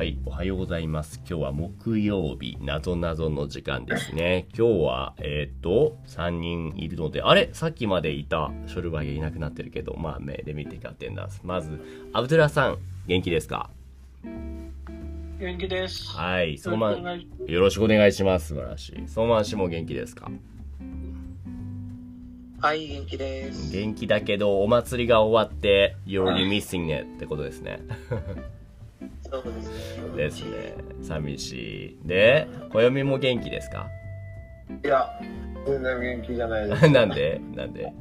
はい、おはようございます。今日は木曜日、なぞなぞの時間ですね。今日は、えっ、と、3人いるので、あれ？さっきまでいたショルバーがいなくなってるけど、まあ、目で見てかってんだ。まず、アブドゥラさん、元気ですか？元気です。はい、ソーマン、よろしくお願いします。素晴らしい。ソーマン氏も元気ですか？はい、元気です。元気だけど、お祭りが終わって、you're missing it ってことですね。そうですね。ですね。寂しい。で、暦も元気ですか？いや、全然元気じゃないです。なんで？なんで？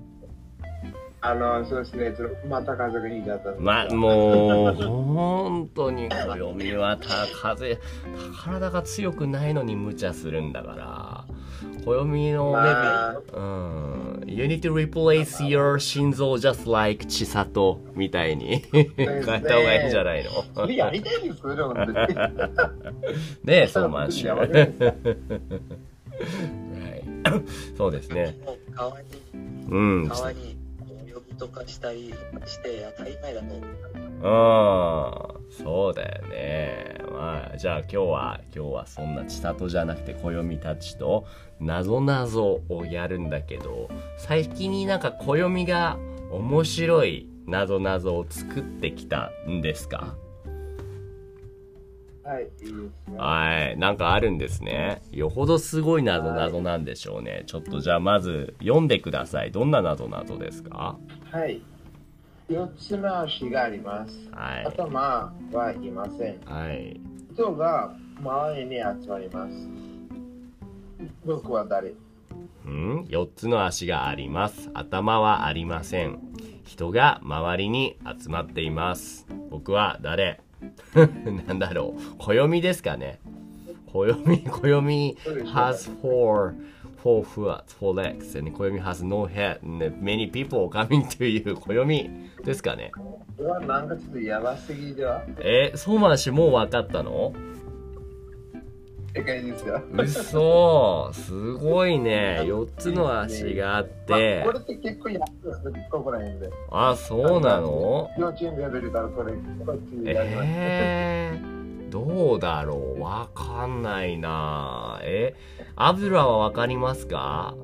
あの、そうですね、また家族にいちゃったま、もう、本当に、暦はた、風、体が強くないのに無茶するんだから、暦のまあ、ル、うん、You need to replace your 心臓 just like 千里みたいに変えた方がいいんじゃないの？それやりたいですよ、本当に。ねえ、そうまんしゅう。やばいはですい。そうですね。もう川に、うん。川に泳ぎとかしたりして当たり前だと思う。うん、そうだよね。まあ、じゃあ今日は、今日はそんな千里じゃなくて暦たちと、なぞなぞをやるんだけど、最近になんか暦が面白いなぞなぞを作ってきたんですか？はい、いいですよ。はい。なんかあるんですね。よほどすごいなぞなぞなんでしょうね。ちょっとじゃあまず読んでください。どんななぞなぞですか？はい。四つの足があります。はい。頭はいません。はい。人が周りに集まります。僕は誰？うん、4つの足があります。頭はありません。人が周りに集まっています。僕は誰？なんだろう。暦ですかね。暦、暦 has four, four foot, four legs, and 暦 has no head, and many people coming to you. 暦ですかね。これはなんかちょっとやばすぎではえー、ソーマン氏もう分かったの世界ですよ。嘘すごいね。4つの足があってまあこ。れって結構やるんですよ、ここら辺で。あ、そうなの？幼稚園レベルからこれ、こっちやります。えー、どうだろう？わかんないなえ、アブラはわかりますか？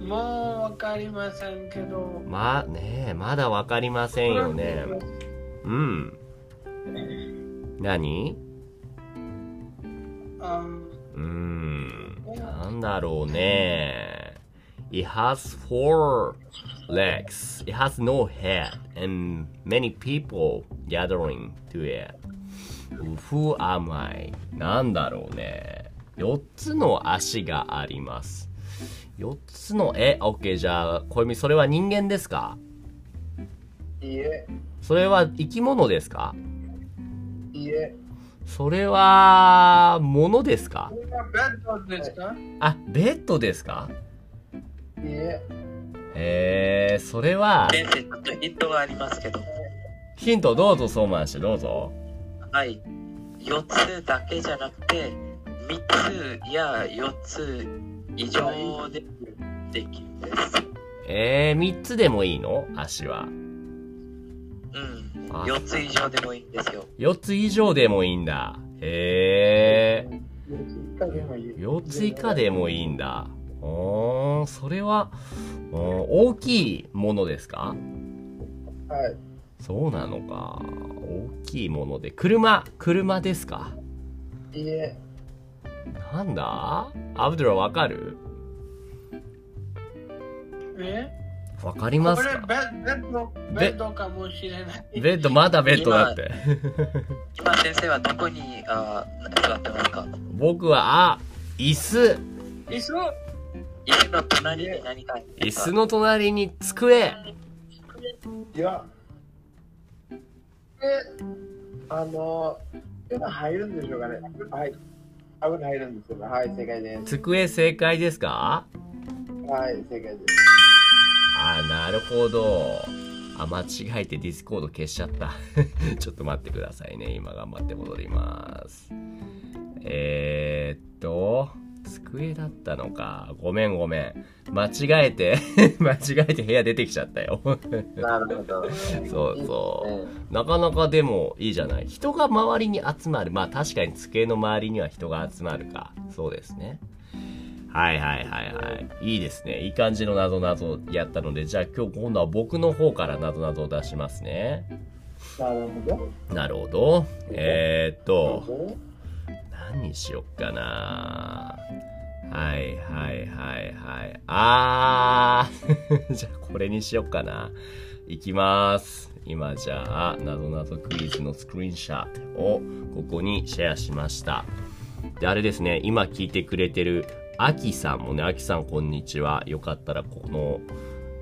もうわかりませんけど。ま、ねえ、まだわかりませんよね。うん。何あうーん。なんだろうね。It has four legs. It has no head. And many people gathering to it. Who am I? なんだろうね。4つの足があります。4つの、え、OK、じゃあ、小泉、それは人間ですかいいえ、それは生き物ですかいいえ。それは、物ですか？これはベッドですか？あ、ベッドですか？いいえ。えー、それは、先生、ちょっとヒントがありますけど、ヒントどうぞ、ソーマン氏、どうぞ。はい。4つだけじゃなくて、3つや4つ以上でできるんです。えー、3つでもいいの？足は。うん。あ4つ以上でもいいんですよ。4つ以上でもいいんだ。へえ4つ以下でもいい。ー、4つ以下でもいいんだ。おー、それは、大きいものですか？はい。そうなのか。大きいもので。車、車ですか？いいえ。なんだ？アブドゥラわかる？え？わかりますか？ベッベッド、ベベッドかもしれない。ベッド、まだベッドだって。今先生はどこにあ座ってますか？僕は、あ、椅子。椅子？椅子の隣に何か椅子の隣に机。いや。え、あの、手が入るんでしょうかね？はい。多分入るんですけど、はい、正解です。机正解ですか？はい、正解です。あーなるほど。あ、間違えてディスコード消しちゃった。ちょっと待ってくださいね。今頑張って戻ります。えー、っと、机だったのか。ごめんごめん。間違えて、間違えて部屋出てきちゃったよ。なるほど。そうそう。なかなかでもいいじゃない。人が周りに集まる。まあ確かに机の周りには人が集まるか。そうですね。はいはいはいはい。いいですね。いい感じのなぞなぞやったので、じゃあ今日今度は僕の方からなぞなぞを出しますね。なるほど。なるほど。えー、っと、何にしよっかなはいはいはいはい。あー じゃあこれにしよっかな。いきます。今じゃあ、なぞなぞクイズのスクリーンショットをここにシェアしました。で、あれですね、今聞いてくれてるアキさんもね、アキさんこんにちは。よかったらこの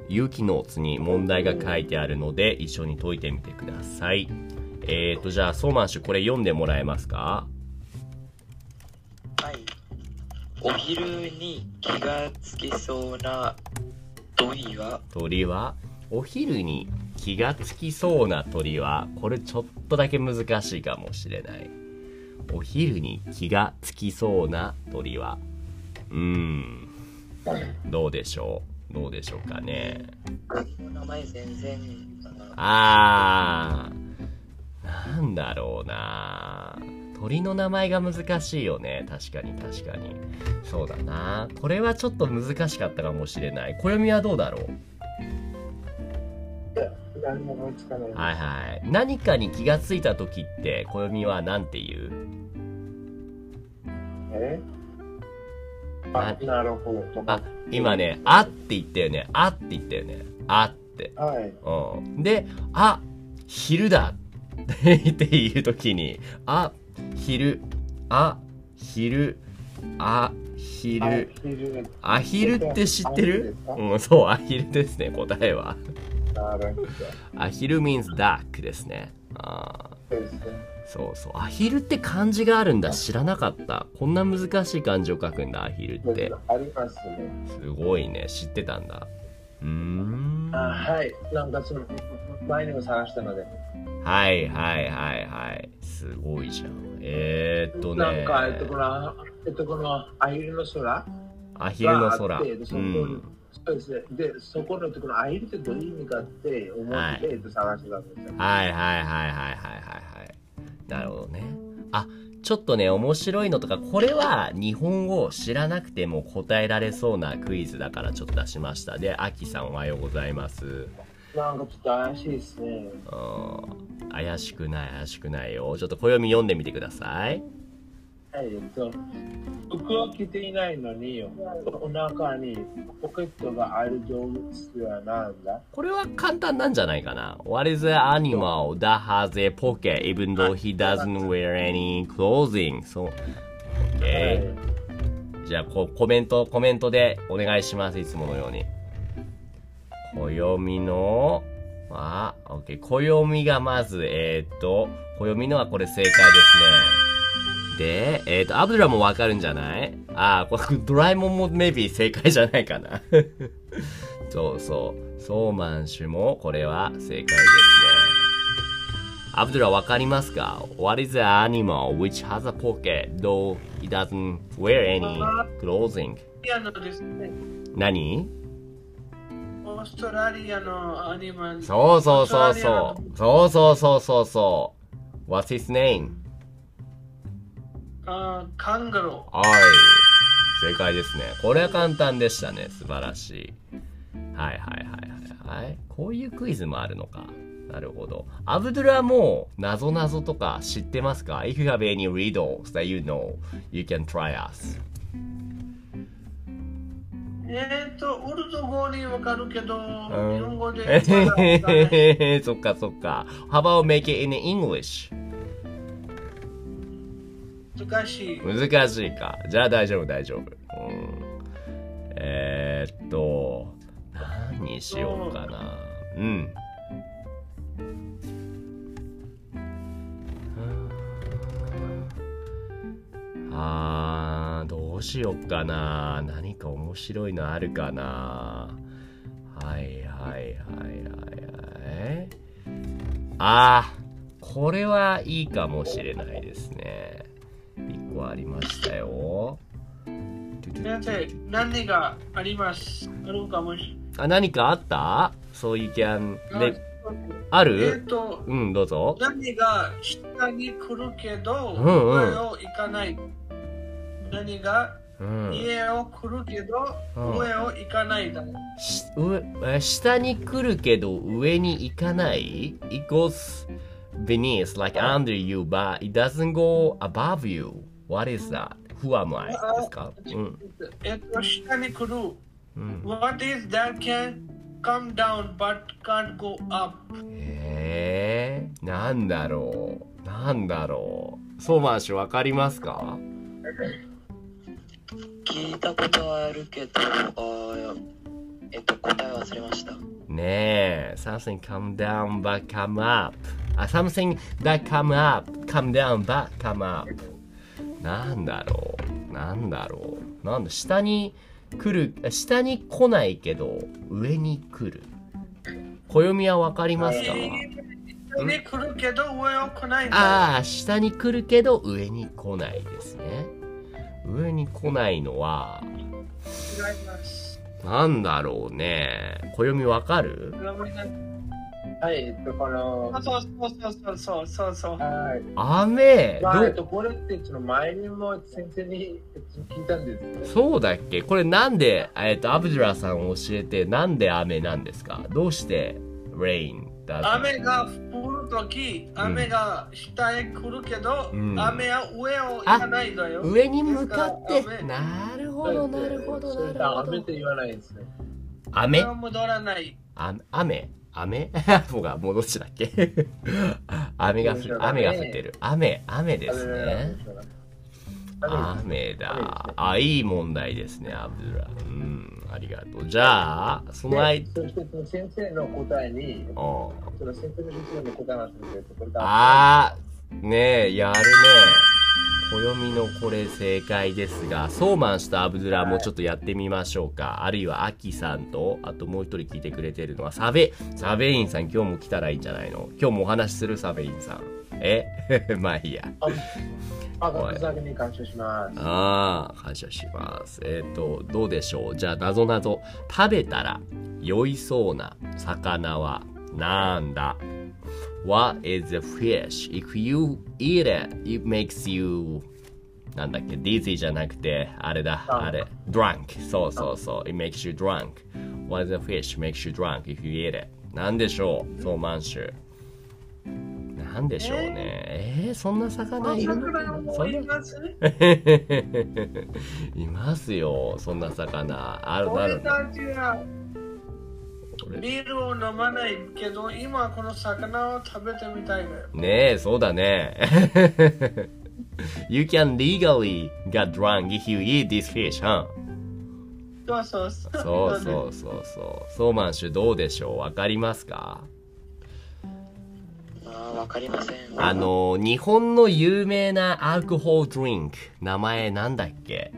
有機ノーツに問題が書いてあるので、一緒に解いてみてください。えーと、じゃあ、ソーマンシュこれ読んでもらえますか？はい。お昼に気がつきそうな鳥は？鳥は？お昼に気がつきそうな鳥は？これちょっとだけ難しいかもしれないお昼に気がつきそうな鳥は？うーん。どうでしょう？どうでしょうかね？名前全然。あー。なんだろうな。鳥の名前が難しいよね。確かに確かに。そうだな。これはちょっと難しかったかもしれない。暦はどうだろう？何も思いつかない。はいはい。何かに気がついた時って、暦は何て言う？え？あ、なるほど。あ、今ね、あって言ったよね。あって言ったよね。あって。はい。うん。で、あ、昼だっていう時に、あ、昼、あ、昼、あ、昼、あ昼アヒルって知ってる？うん、そう、アヒルですね、答えは。アヒル means duck ですね。あーそう。そう。アヒルって漢字があるんだ。知らなかった。こんな難しい漢字を書くんだ、アヒルって。ありますね。すごいね。知ってたんだ。うーん。あははい。なんかその、前にも探したので。いはいはいはい。すごいじゃん。えー、っとね。なんか、えっと、この、えっと、このアヒルの空アヒルの空。そうん。そうですね。で、そこのところ、アヒルってどういう意味かって思って、はいえっと、探してたんですよ。はいはいはいはいはいはいはい。なるほどね。あ、ちょっとね、面白いのとか、これは日本語を知らなくても答えられそうなクイズだからちょっと出しました。で、アキさんおはようございます。なんかちょっと怪しいですね。うん怪しくない怪しくないよちょっと暦読んでみてくださいはい、えっと、服を着ていないのに、お腹にポケットがある動物は何だ？これは簡単なんじゃないかな。What is an animal that has a pocket even though he doesn't wear any clothing? そう OK じゃあこコメントコメントでお願いします。いつものように。暦のあ、OK 暦がまずえー、っと暦のはこれ正解ですねで、えっ、と、アブドゥラもわかるんじゃない？ああ、これ、ドラえもんも maybe 正解じゃないかな。そうそう。ソーマン氏もこれは正解ですね。アブドゥラわかりますか ?What is an animal which has a pocket though it doesn't wear any clothing? 何？オーストラリアのアニマル。そうそうそうそう。そうそうそうそうそう。What's his name? あカンガロはい。正解ですね。これは簡単でしたね。素晴らしい。はいはいはいはいはい。こういうクイズもあるのか。なるほど。アブドゥラも、なぞなぞとか知ってますか ?If you have any riddles that you know, you can try us. えっ、と、ウルド語にわかるけど、ん日本語で。えへへへへそっかそっか。How about make it in English? 難しい。難しいか。じゃあ大丈夫大丈夫。うん、えー、っと、何にしようかな。うん。あー、どうしよっかな。何か面白いのあるかな。はいはいはいはいはい。あー、これはいいかもしれないですね。ありましたよ。何がありますあるかもしあ、何かあった ?So you can... れないで。あえるっと、うん、どうぞ。何が下に来るけど、うんうん上を行かない。何がうん。家を来るけど、うん上を行かないだ。し上え下に来るけど上に行かない ?It goes beneath, like under you, but it doesn't go above you. What is that? Who am I? ですかうん。えっと、下に来る。うん、What is that can come down but can't go up? えー、なんだろうなんだろうソーマン氏わかりますか聞いたことはあるけど、あーえっと、答え忘れました。ねえ、something come down but come up. あ、something that come up, come down but come up. なんだろうなんだろうなんだ下に来る、あ下に来ないけど上に来る。暦はわかりますか？下に来るけど、上を来ない。ああ、下に来るけど上に来ないですね。上に来ないのは、違います。なんだろうね。暦わかる？はい、えっと、この、そうそうそうそうそうそう。はい。雨？まあ、えっどと、これって、その前にも先生にえっと聞いたんですけど、そうだっけ？これなんで、えっと、アブドゥラさん教えて、なんで雨なんですか？どうして？rain だ雨が降るとき、雨が下へ来るけど、うん。雨は上を行かないだよ。上に向かって。なるほど、なるほど、なるほど。雨って。言わないですね。雨？上は戻らない。あ雨？雨僕が戻しだっけ？雨が雨が降ってる。雨、雨ですね。雨だ。あ、いい問題ですね、アブドゥラ。うん、ありがとう。じゃあ、そので間、そしてその先生の答えに、うんその先生の答えなんですけど、これだあー、ねえ、やるね。暦のこれ正解ですが、ソーマン氏とアブドゥラもちょっとやってみましょうか。あるいはアキさんと、あともう一人聞いてくれてるのはサベ、サベインさん今日も来たらいいんじゃないの？今日もお話しするサベインさん。え？まあいいや。あ、に感謝します。ああ、感謝します。えっ、と、どうでしょう？じゃあ、なぞなぞ。食べたら酔いそうな魚はなんだ？?What is a fish? If you eat it, it makes you なんだっけ ?dizzy じゃなくて、あれだ、あれ。drunk. そうそうそう。it makes you drunk. What is a fish makes you drunk if you eat it? なんでしょうそう、満州。なんでしょうね。えー、そんな魚いるのそんないますいますよ、そんな魚。あるな俺る。たちは俺ビールを飲まないけど、今この魚を食べてみたい。ねえ、そうだね。you can legally get drunk if you eat this fish, huh? そうそうそう。そうそうそうそう。ソーマン氏どうでしょう？わかりますか？わかりません。あの、日本の有名なアルコホールドリンク。名前なんだっけ？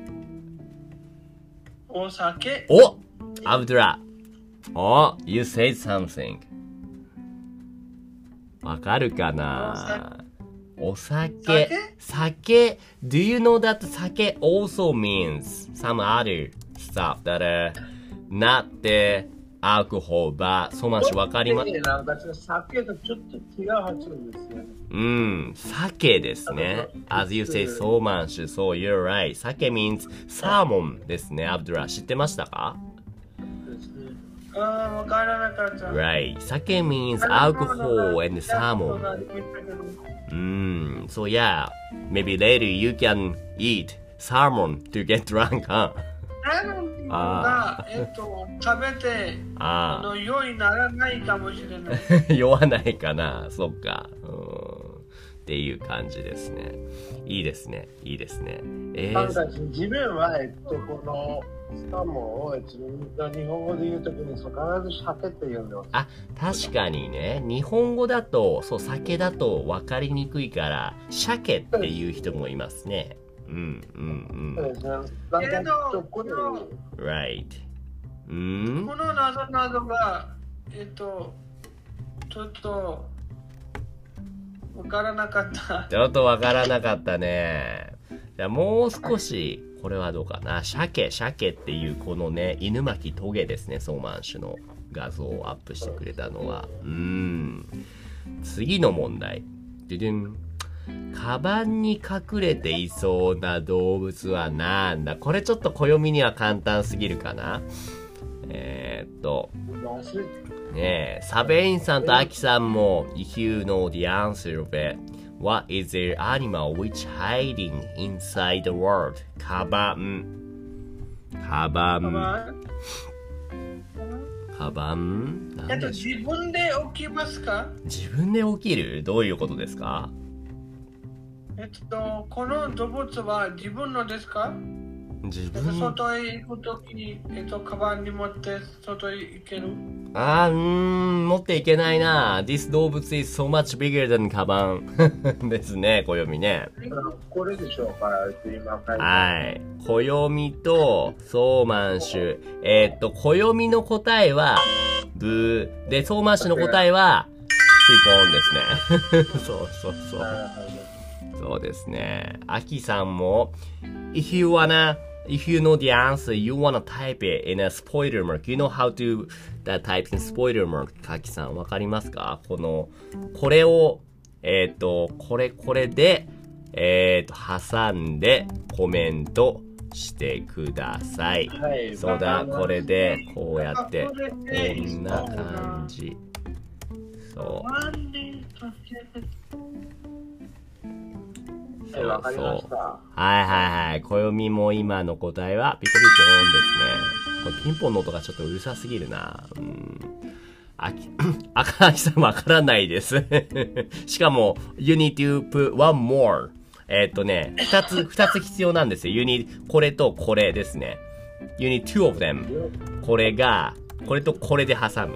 お酒？おアブドゥラ。お You said something. わかるかなお酒。酒 Do you know that 酒 also means some other stuff that are not the alcohol, but そましわかりまでなんかちょっと酒とちょっと違う発音ですよね。うん、酒ですね。As you say, そうまんし、そう、you're right. 酒 means salmon ですね、アブドゥラ。知ってましたかああ、わからなかった。Right. 酒 means alcohol and salmon. うん、so yeah, maybe later you can eat salmon to get drunk, huh? サーモンが、えっと、食べて、ああの、良いならないかもしれない。あ、酔わないかな。そっか。うん。っていう感じですね。いいですね。いいですね。えー、自分は、えっと、このサモンを、えっと、日本語で言うときに必ず鮭って呼んでます。あ、確かにね、日本語だと、そう、酒だと分かりにくいから、鮭っていう人もいますね。うん、うん、そうんかちょっとこれ、うん。right. うん？この謎などが、えっと、ちょっと、わからなかった。ちょっとわからなかったね。じゃあもう少しこれはどうかな？鮭、鮭っていうこのね、犬巻トゲですね、ソーマン種の画像をアップしてくれたのは。うーん。次の問題。ででん。カバンに隠れていそうな動物はなんだ？これちょっと暦には簡単すぎるかな？えー、っと、ねえ、サベインさんとアキさんも、If you know the answer of it, what is the animal which hiding inside the world? カバン。カバン。カバンえっと、自分で起きますか？自分で起きる？どういうことですか？えっと、この動物は自分のですか？自えっと分外へ行くときに、えっと、カバンに持って外へ行ける？あー、うーん、持っていけないな。This 動物 is so much bigger than カバン。ですね、暦ね。これでしょうか今はい。暦とソーマン種。えーっと、暦の答えは、ブー。で、ソーマン種の答えは、ピポンですね。そうそうそう。そうですね。アキさんも、if you wanna, if you know the answer, you wanna type it in a spoiler mark. You know how to that type in spoiler mark. アキさん、わかりますかこの、これを、えっ、と、これ、これで、えっ、と、挟んでコメントしてください。どはいそうだ、これで、こうやって、こんな感じ。そう。そうわかりましそう。たはいはいはい。暦も今の答えはピコピコーンですね。これピンポンの音がちょっとうるさすぎるな。うん。あき、赤きさんわからないです。しかも、you need to put one more. えーっとね、二つ、二つ必要なんですよ。you need これとこれですね。you need two of them. これが、これとこれで挟む。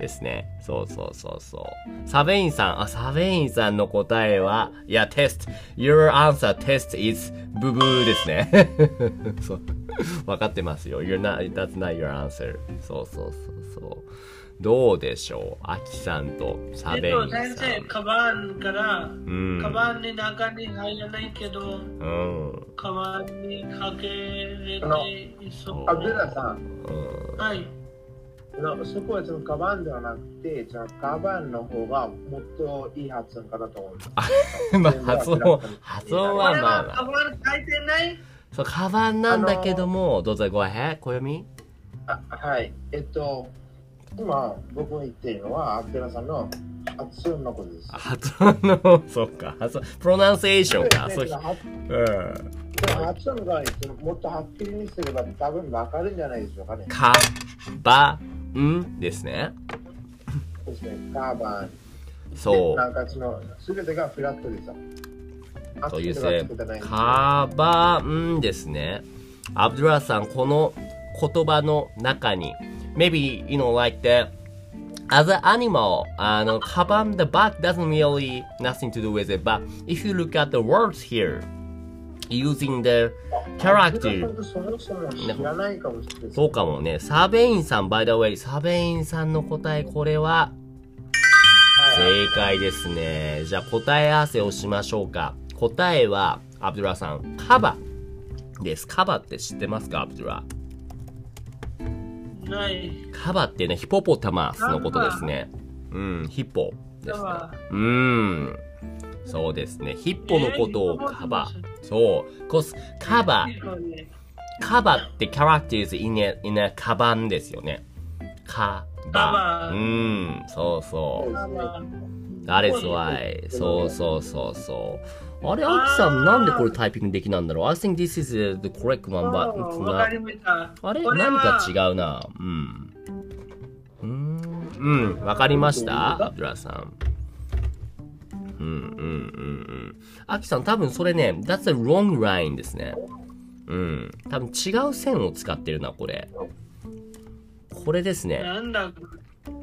ですね。そうそうそうそう。サベインさん、あ、サベインさんの答えは、いや、テスト。Your answer test is ブブーですね。そう。わかってますよ。You're not, that's not your answer. そうそうそうそう。どうでしょう？アキさんとサえっと、ベインさん。先生、カバンから、うん。カバンに中に入らないけど、うん。カバンにかけれあのていそう。アブデラさんうん。はい。のそこはそのカバンではなくて、じゃあカバンの方がもっといい発音かなと思うんです。まあ、発音、発音こはまあまあ。バン書いてない？そう、カバンなんだけども、どうぞごへん、暦あはい。えっと、今僕が言っているのは、アブデラさんの発音のことです。発音の、そうか、発音、プロナンセーションか、そう、発うん。発音の場合、そのもっとはっきりにすれば多分わかるんじゃないでしょうかね。か、ば、んですね。ですね。カバン。そなんかその、すべてがフラットです。う。というせトがつけてないんですね。アブドゥラさん、この言葉の中に、maybe, you know, like the, as an animal, あの、カバン、the back doesn't really nothing to do with it, but if you look at the words here, using the character, そうかもね。サベインさん、by the way、サベインさんの答え、これは、はい正解ですね。じゃあ答え合わせをしましょうか。答えは、アブドゥラさん、カバです。カバって知ってますか、アブドゥラ？カバってね、ヒポポタマスのことですね。うん、ヒポですね。うーん。そうですね。ヒッポのことをカバ。そう。コス、カバ、カバって characters in a, in a カバンですよね。カバ。カバうん、そうそう。That is why. そうそうそうそう。あれ、アキさん、なんでこれタイピングできなんだろう ?I think this is the。あれ何か違うな。うん。うーん、うん、わかりました？アブラさん。うん、うん、うん、うん。アキさん、多分それね、that's a wrong line ですね。うん。多分違う線を使ってるな、これ。これですね。なんだ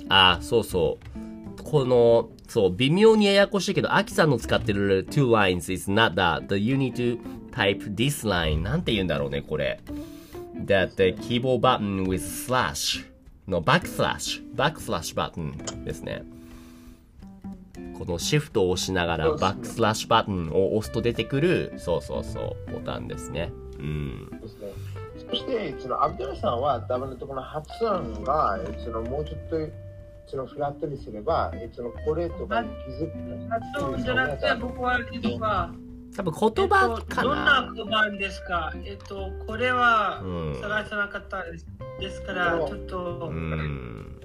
あ、そうそう。この、そう、微妙にややこしいけど、アキさんの使ってる two lines is not that. The, you need to type this line. なんて言うんだろうね、これ。that the keyboard button with slash の backslash, backslash button ですね。このシフトを押しながらバックスラッシュバトンを押すと出てくる、そうそうそう、ボタンですね。うん。ですね。そして、そのアブドゥラさんは多分この発音が、そのもうちょっとそのフラットにすれば、そのこれとかに気づく。発音じゃなくて、僕は聞くは、多分言葉かえっと、どんなな。言葉ですか？えっと、これはうん探さなかったです。ですから、ちょっとう、ん。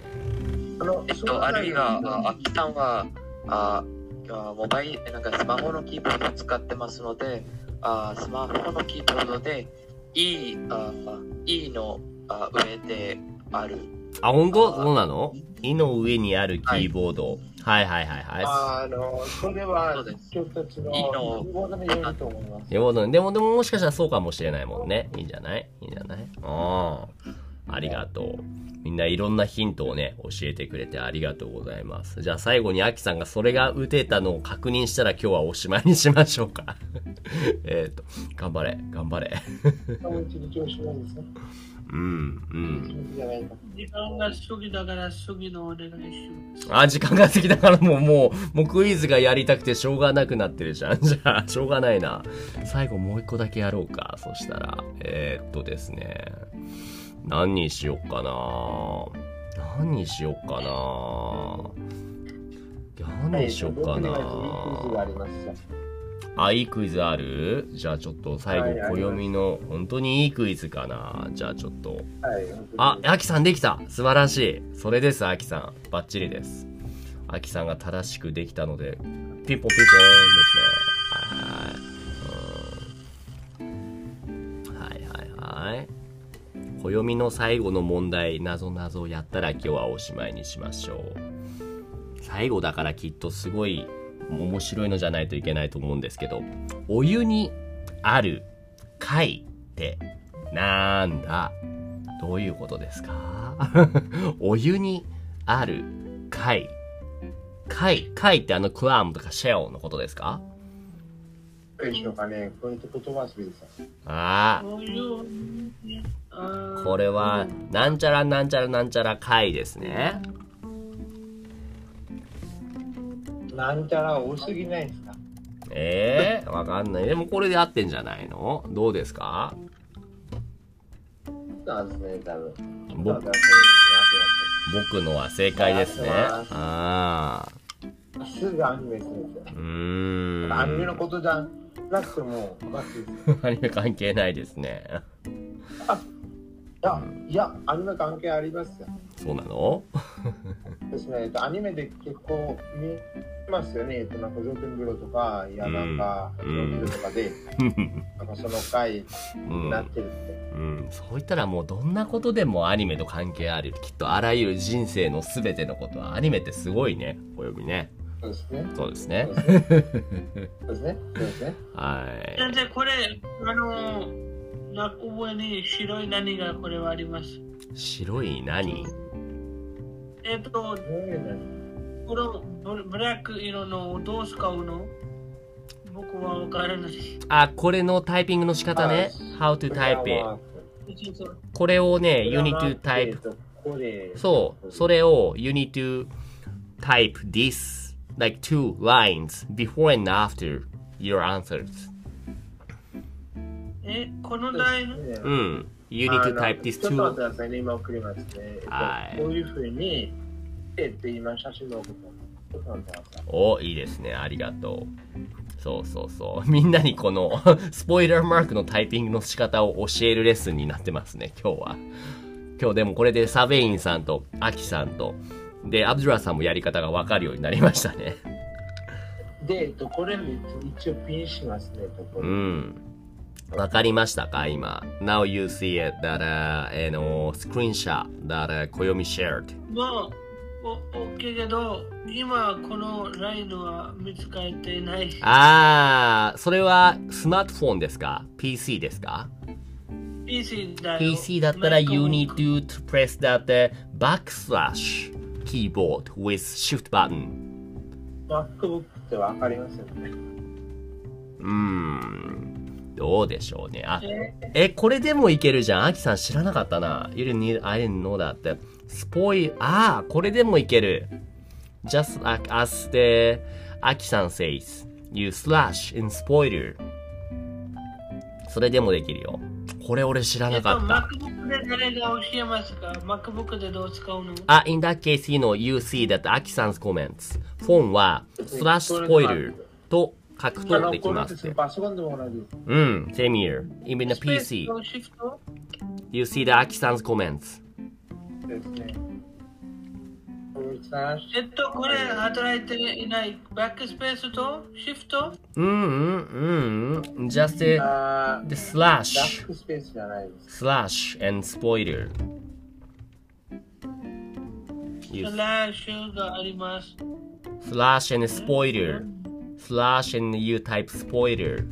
あのえっと、あるいは、あアキさんは、ああモバイル、なんかスマホのキーボードを使ってますので、あスマホのキーボードで、E、あ E のあ上である。あ、本当？そうなの？いの上にあるキーボード。はいはいはいはあの、それはそうです、ちの、いいのキーボードによると思いますい。。キーボードでも、でももしかしたらそうかもしれないもんね。いいんじゃない？いいんじゃない？ああ。ありがとう。みんないろんなヒントをね、教えてくれてありがとうございます。じゃあ最後にアキさんがそれが打てたのを確認したら今日はおしまいにしましょうか。えっと、頑張れ、頑張れ。もう一日おしまいですね。うん、うん。時間が過ぎだから、過ぎのお願いします。あ、時間が過ぎたからもう、もう、もうクイズがやりたくてしょうがなくなってるじゃん。じゃあ、しょうがないな。最後もう一個だけやろうか。そしたら、えー、っとですね。何にしよっかな何にしよっかな何にしよっかな。あ、いいクイズある？じゃあちょっと最後、暦の、本当にいいクイズかなじゃあちょっと。はい。あ、アキさんできた素晴らしいそれです、アキさん。バッチリです。アキさんが正しくできたので、ピンポンピンポンですね。暦の最後の問題、なぞなぞやったら今日はおしまいにしましょう。最後だからきっとすごい面白いのじゃないといけないと思うんですけど、お湯にある貝ってなんだ？どういうことですか？お湯にある貝。貝、貝ってあのクラムとかシェルのことですか？でしょうかね。これって言葉遊びですよ。ああ、これは、なんちゃらなんちゃらなんちゃら貝ですね。なんちゃら多すぎないですか？ええわかんない。でもこれで合ってんじゃないの？どうですか？なんですね、多分。僕のは正解ですね。ああすぐアニメするんですよ。うーん。アニメのことじゃなくても、バッチリですよアニメ関係ないですね。いや、いや、アニメ関係ありますよ。そうなの？ですね、えっとアニメで結構見ますよね。えっと、なんか露天風呂とか、いや、なんか、う露ん天風呂とかで、なんかその回うんになってるって。うん、そう言ったらもうどんなことでもアニメと関係ある。きっとあらゆる人生のすべてのことはアニメってすごいね。およびね。そうですね。そうですねそう。ですね。そうですね。はい。先生、これ、あの、落語に白い何がこれはあります？白い何？えっと、どういうのこのブブラック色のどう使うの？僕はわからない。あ、これのタイピングの仕方ね。How to type it. これをね、you need to type そう、それを you need to type this like two lines before and after your answers. え、このライン？うん。You need to type this ちょっと待 two. ってくださいね、今送りますね。えっとはいこういうふうに、えって今写真の送った。お、いいですね。ありがとう。そうそうそう。みんなにこのスポイラーマークのタイピングの仕方を教えるレッスンになってますね、今日は。今日でもこれでサベインさんとアキさんと、で、アブドゥラさんもやり方がわかるようになりましたね。で、えっと、これ一応ピンしますね。とこうろん。わかりましたか？今。Now you see it that, uh, えの、screenshot that, uh, 暦 shared. まあ、お、OK けど、今このラインは見つかれていない。あー、それはスマートフォンですか ?PC ですか？PC だよ。PC だったら you need to press that uh, backslash keyboard with shift button. MacBook ってわかりますよね。うーん。どうでしょうね。あ、ええ、これでもいけるじゃん。アキさん知らなかったな。You need, I didn't know that. スポイ、あー、これでもいける。Just like as the アキさん says, you slash in spoiler. それでもできるよ。これ俺知らえっと、なかった。あ、in that case, you know, you see that Aki-san's comments. フォンは、スラッシュスポイルと書くとできますって。うん、same here. Even the PC. You see the Aki-san's comments. ですね。えっと、これ働いていない。バックスペースとシフトうんうんうん。just the slash. Slash and spoiler. Slash and spoiler. slash and you type spoiler.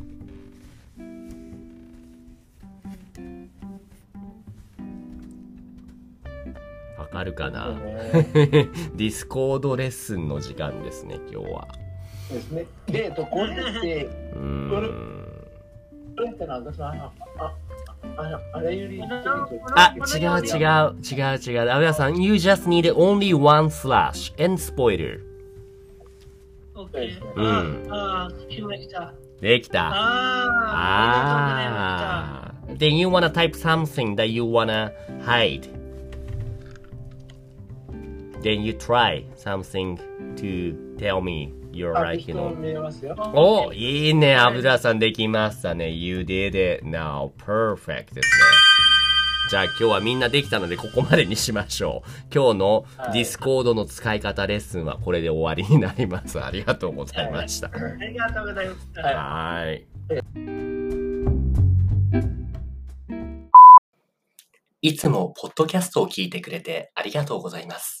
わかるかなね ディスコードレッスンの時間ですね、今日は。ですね。で、と、これって、うーん。これってなんかさ、あ、違う違う、違う違う。アベアさん、you just need only one slash and spoiler. うんああ、来ま。できた。ああ、Then you wanna type something that you wanna hide. Then you try something to tell me you're あ、like, 適 you 当 know. おいいね、アブラさんできましたね。You did it now. Perfect ですね。じゃあ今日はみんなできたのでここまでにしましょう。今日のはいディスコードの使い方レッスンはこれで終わりになります。ありがとうございました。ありがとうございます。はいはーい。いつもポッドキャストを聞いてくれてありがとうございます。